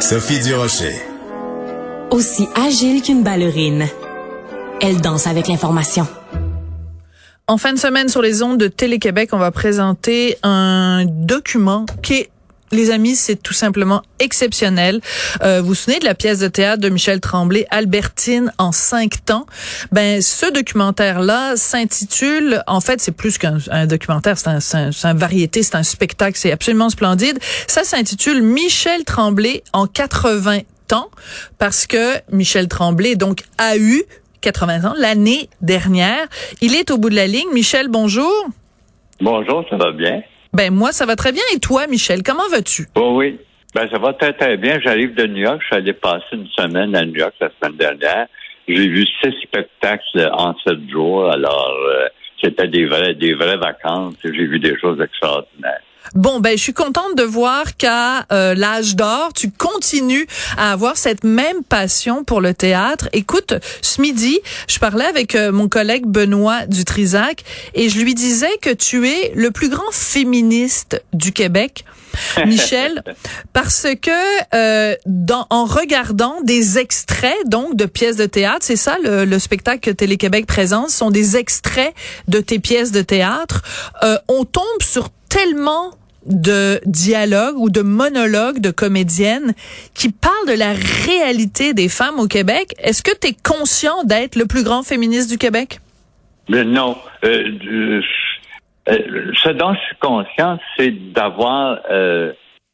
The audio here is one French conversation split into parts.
Sophie Durocher. Aussi agile qu'une ballerine, elle danse avec l'information. En fin de semaine, sur les ondes de Télé-Québec, on va présenter un document qui est les amis, c'est tout simplement exceptionnel. Euh, vous vous souvenez de la pièce de théâtre de Michel Tremblay, Albertine en cinq temps? Ben, ce documentaire-là s'intitule, en fait, c'est plus qu'un documentaire, c'est un, un, variété, c'est un spectacle, c'est absolument splendide. Ça s'intitule Michel Tremblay en 80 temps, parce que Michel Tremblay donc a eu 80 ans l'année dernière. Il est au bout de la ligne. Michel, bonjour. Bonjour, ça va bien? Ben moi, ça va très bien. Et toi, Michel, comment vas-tu? Oh oui. Ben ça va très très bien. J'arrive de New York. Je suis allé passer une semaine à New York la semaine dernière. J'ai vu six spectacles en sept jours. Alors euh, c'était des vraies des vraies vacances. J'ai vu des choses extraordinaires. Bon, ben, je suis contente de voir qu'à euh, l'âge d'or, tu continues à avoir cette même passion pour le théâtre. Écoute, ce midi, je parlais avec euh, mon collègue Benoît Dutrisac et je lui disais que tu es le plus grand féministe du Québec. Michel, parce que euh, dans, en regardant des extraits donc de pièces de théâtre, c'est ça le, le, spectacle que Télé-Québec présente, ce sont des extraits de tes pièces de théâtre. Euh, on tombe sur tellement de dialogues ou de monologues de comédiennes qui parlent de la réalité des femmes au Québec. Est-ce que tu es conscient d'être le plus grand féministe du Québec? Non. Euh, euh, ce dont je suis conscient, c'est d'avoir euh,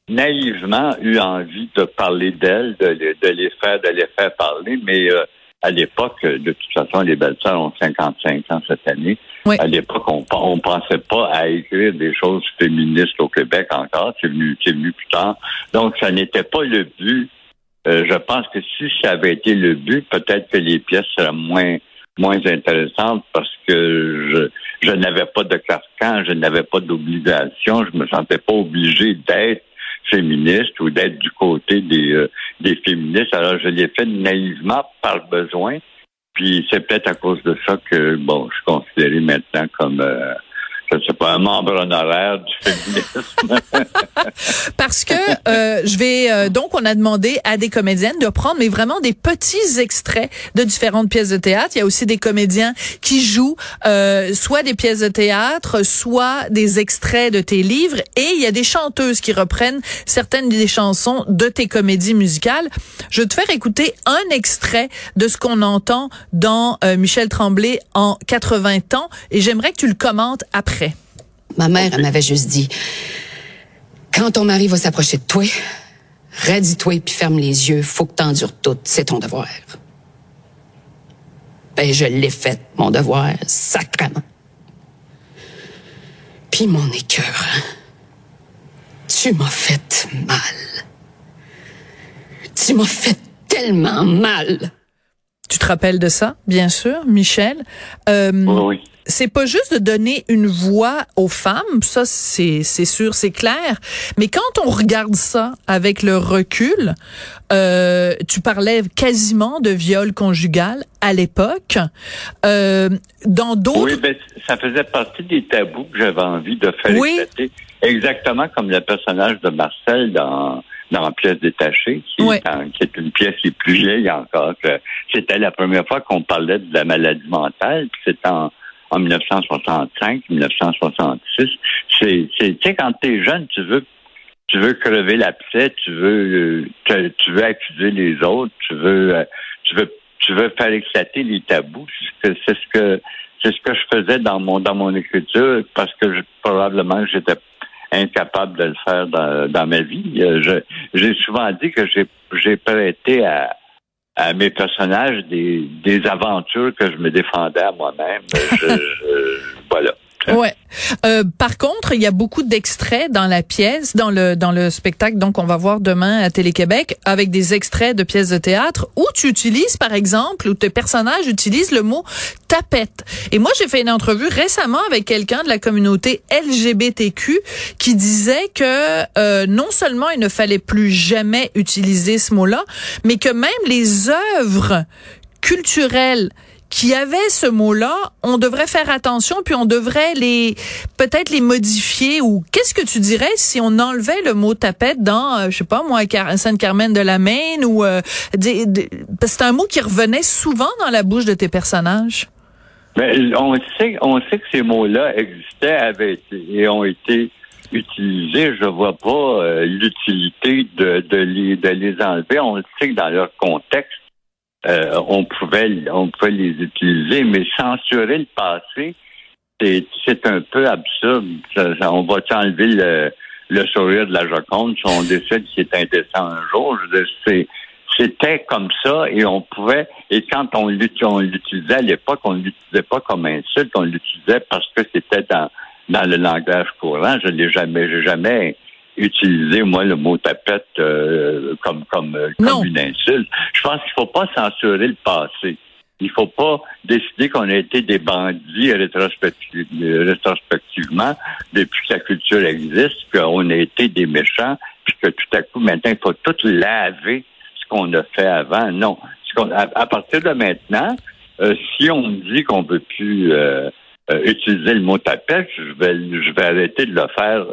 naïvement eu envie de parler d'elles, de, les faire, de les faire parler, mais à l'époque, de toute façon, les belles sœurs ont 55 ans cette année. À l'époque, on ne pensait pas à écrire des choses féministes au Québec encore. C'est venu, venu plus tard. Donc, ça n'était pas le but. Euh, je pense que si ça avait été le but, peut-être que les pièces seraient moins moins intéressantes parce que je, je n'avais pas de carcan, je n'avais pas d'obligation, je me sentais pas obligé d'être féministe ou d'être du côté des, euh, des féministes. Alors, je l'ai fait naïvement par besoin. Puis c'est peut-être à cause de ça que, bon, je suis considéré maintenant comme euh, je sais pas, un membre honoraire du féminisme. Parce que euh, je vais euh, donc on a demandé à des comédiennes de prendre mais vraiment des petits extraits de différentes pièces de théâtre. Il y a aussi des comédiens qui jouent euh, soit des pièces de théâtre, soit des extraits de tes livres et il y a des chanteuses qui reprennent certaines des chansons de tes comédies musicales. Je vais te faire écouter un extrait de ce qu'on entend dans euh, Michel Tremblay en 80 ans et j'aimerais que tu le commentes après Ma mère, elle m'avait juste dit, quand ton mari va s'approcher de toi, radis-toi puis ferme les yeux, faut que t'endures tout, c'est ton devoir. Ben, je l'ai fait, mon devoir, sacrement. Puis mon écœur, tu m'as fait mal. Tu m'as fait tellement mal. Tu te rappelles de ça, bien sûr, Michel? Euh, oui c'est pas juste de donner une voix aux femmes, ça c'est c'est sûr, c'est clair. Mais quand on regarde ça avec le recul, euh, tu parlais quasiment de viol conjugal à l'époque. Euh, dans d'autres, oui, ben, ça faisait partie des tabous que j'avais envie de faire oui. exactement comme le personnage de Marcel dans dans la pièce détachée, qui, est, une pièce qui est plus vieille encore. C'était la première fois qu'on parlait de la maladie mentale, puis c'était en en 1965, 1966. C'est, tu sais, quand t'es jeune, tu veux, tu veux crever l'abcès, tu veux, tu, veux accuser les autres, tu veux, euh, tu veux, tu veux faire éclater les tabous. C'est ce que, c'est ce que je faisais dans mon, dans mon écriture parce que je, probablement j'étais incapable de le faire dans, dans ma vie. Euh, j'ai souvent dit que j'ai, j'ai prêté à, à mes personnages des, des aventures que je me défendais à moi-même. voilà. Ouais. Euh, par contre, il y a beaucoup d'extraits dans la pièce, dans le dans le spectacle donc on va voir demain à Télé-Québec avec des extraits de pièces de théâtre où tu utilises par exemple où tes personnages utilisent le mot tapette. Et moi j'ai fait une entrevue récemment avec quelqu'un de la communauté LGBTQ qui disait que euh, non seulement il ne fallait plus jamais utiliser ce mot-là, mais que même les œuvres culturelles qui avaient ce mot-là, on devrait faire attention, puis on devrait les peut-être les modifier ou qu'est-ce que tu dirais si on enlevait le mot tapette dans, euh, je sais pas moi, Sainte-Carmen de la Maine ou euh, c'est un mot qui revenait souvent dans la bouche de tes personnages. Mais on sait, on sait que ces mots-là existaient, avaient et ont été utilisés. Je vois pas euh, l'utilité de, de, les, de les enlever. On le sait que dans leur contexte, euh, on pouvait on pouvait les utiliser, mais censurer le passé, c'est un peu absurde. on va enlever le, le sourire de la Joconde si on décide qu'il est indécent un jour. c'était comme ça et on pouvait et quand on l'utilisait à l'époque, on ne l'utilisait pas comme insulte, on l'utilisait parce que c'était dans le langage courant. Je l'ai jamais, j'ai jamais utilisé moi le mot tapette euh, comme comme, euh, comme une insulte. Je pense qu'il faut pas censurer le passé. Il faut pas décider qu'on a été des bandits rétrospectivement depuis que la culture existe, qu'on a été des méchants, puis que tout à coup maintenant il faut tout laver ce qu'on a fait avant. Non, à, partir de maintenant, euh, si on dit qu'on veut plus euh, utiliser le mot tapette, je vais, je vais arrêter de le faire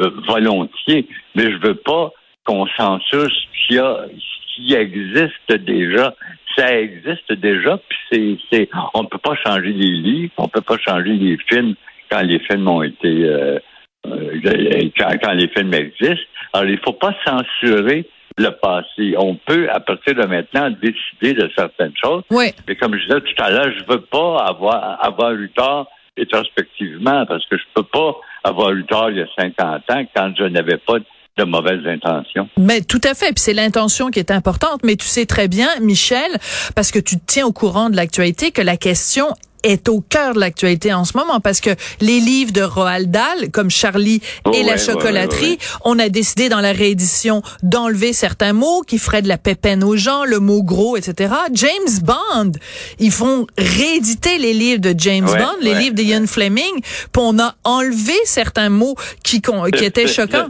euh, euh, volontiers, mais je veux pas qu'on censure ce qui, a, ce qui existe déjà. Ça existe déjà, puis c'est, c'est, on peut pas changer les livres, on peut pas changer les films quand les films ont été, quand, quand les films existent. Alors, il faut pas censurer le passé. On peut, à partir de maintenant, décider de certaines choses. Oui. Mais comme je disais tout à l'heure, je veux pas avoir, avoir eu tort rétrospectivement parce que je peux pas eu tort il y a 50 ans quand je n'avais pas de mauvaises intentions. Mais tout à fait, puis c'est l'intention qui est importante. Mais tu sais très bien, Michel, parce que tu te tiens au courant de l'actualité, que la question est au cœur de l'actualité en ce moment parce que les livres de Roald Dahl, comme Charlie et la chocolaterie, on a décidé dans la réédition d'enlever certains mots qui feraient de la pépène aux gens, le mot gros, etc. James Bond, ils font rééditer les livres de James Bond, les livres de Ian Fleming, puis on a enlevé certains mots qui, qui étaient choquants.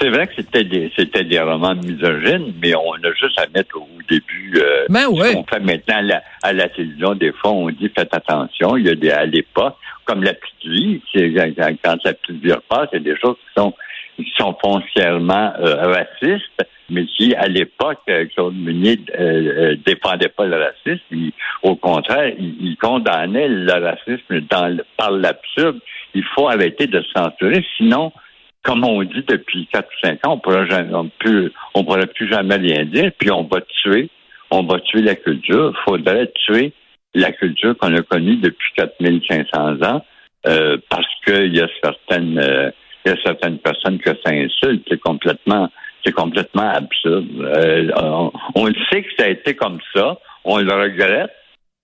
C'est vrai que c'était des c'était des romans misogynes, mais on a juste à mettre au début euh, ben ce qu'on fait maintenant à la, télévision. Des fois, on dit faites attention. Il y a des à l'époque, comme la petite vie, quand la petite vie repasse, il y a des choses qui sont qui sont foncièrement euh, racistes, mais qui, à l'époque, euh, Claude Meunier euh, défendait pas le racisme. au contraire, il, condamnait le racisme dans, par l'absurde. Il faut arrêter de censurer, sinon comme on dit depuis 4 ou 5 ans, on pourra jamais, on peut, on pourra plus jamais rien dire, puis on va tuer, on va tuer la culture. Il faudrait tuer la culture qu'on a connue depuis 4500 ans, euh, parce qu'il y a certaines, euh, y a certaines personnes que ça insulte. C'est complètement, c'est complètement absurde. Euh, on, on le sait que ça a été comme ça. On le regrette.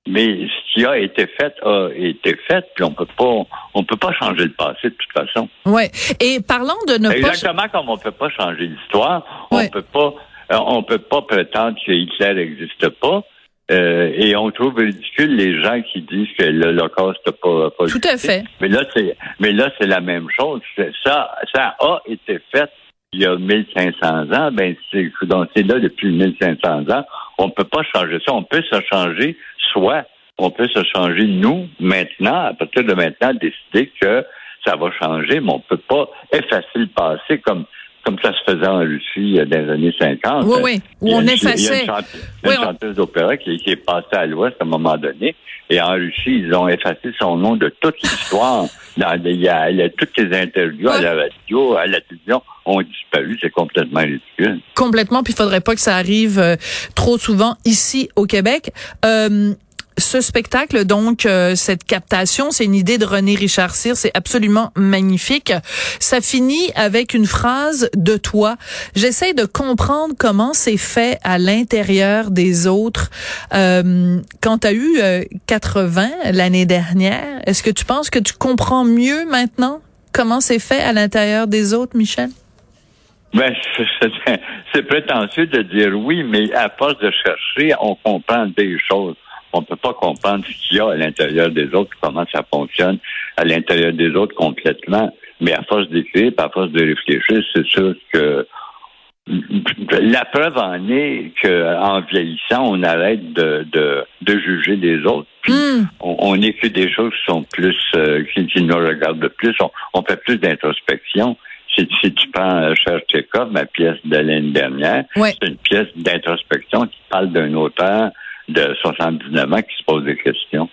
Mais ce qui a été fait a été fait, puis on peut pas, on peut pas changer le passé de toute façon. Ouais. Et parlant de ne pas exactement comme on peut pas changer l'histoire, on peut pas, euh, on peut pas prétendre que Hitler n'existe pas. Euh, et on trouve ridicule les gens qui disent que l'Holocauste n'a pas, pas Tout à fait. Mais là, c'est, mais là, c'est la même chose. Ça, ça a été fait il y a 1500 ans. Ben, c'est, donc c'est là depuis 1500 ans. On peut pas changer ça. On peut se changer soit on peut se changer, nous, maintenant, à partir de maintenant, décider que ça va changer, mais on peut pas effacer le passé comme comme ça se faisait en Russie euh, dans les années 50. Oui, oui, où on effaçait. Il y a une, chanteuse, d'opéra qui, est passée à l'Ouest à un moment donné, et en Russie, ils ont effacé son nom de toute l'histoire. Dans il y a, toutes les interviews à la radio, à la télévision ont disparu. C'est complètement ridicule. Complètement, puis il faudrait pas que ça arrive euh, trop souvent ici au Québec. Euh, ce spectacle, donc, euh, cette captation, c'est une idée de René Richard Cyr, c'est absolument magnifique. Ça finit avec une phrase de toi. J'essaie de comprendre comment c'est fait à l'intérieur des autres. Euh, quand tu as eu 80 euh, l'année dernière, est-ce que tu penses que tu comprends mieux maintenant comment c'est fait à l'intérieur des autres, Michel? Ben, c'est prétentieux de dire oui, mais à force de chercher, on comprend des choses on ne peut pas comprendre ce qu'il y a à l'intérieur des autres, comment ça fonctionne à l'intérieur des autres complètement. Mais à force d'écrire, à force de réfléchir, c'est sûr que la preuve en est qu'en vieillissant, on arrête de, de, de juger les autres. Puis Hmm. on, on écoute des choses qui sont plus, euh, qui, qui nous regardent plus. On, on fait plus d'introspection. Si, si tu prends euh, Cher Tchekhov, ma pièce de l'année dernière, Ouais. c'est une pièce d'introspection qui parle d'un auteur de 79 ans qui se pose des questions.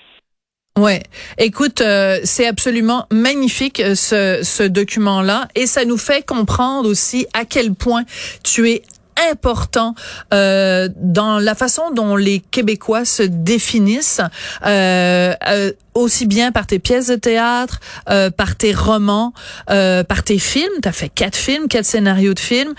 Ouais, écoute, euh, c'est absolument magnifique euh, ce, ce document-là et ça nous fait comprendre aussi à quel point tu es important euh, dans la façon dont les Québécois se définissent, euh, euh, aussi bien par tes pièces de théâtre, euh, par tes romans, euh, par tes films. Tu as fait quatre films, quatre scénarios de films.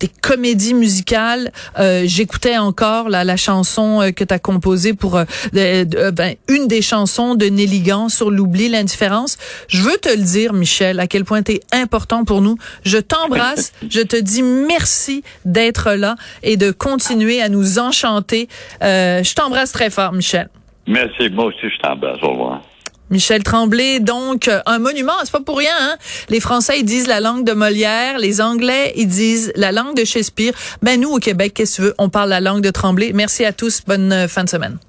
Des comédies musicales. Euh, J'écoutais encore la, la chanson euh, que tu as composée pour euh, de- euh, ben, une des chansons de Nelly Gant sur l'oubli, l'indifférence. Je veux te le dire, Michel, à quel point tu es important pour nous. Je t'embrasse. je te dis merci d'être là et de continuer à nous enchanter. Euh, je t'embrasse très fort, Michel. Merci, moi aussi je t'embrasse. Au revoir. Michel Tremblay, donc euh, un monument, c'est pas pour rien. Hein? Les Français ils disent la langue de Molière, les Anglais ils disent la langue de Shakespeare. Ben nous au Québec, qu'est-ce que tu veux, on parle la langue de Tremblay. Merci à tous, bonne euh, fin de semaine.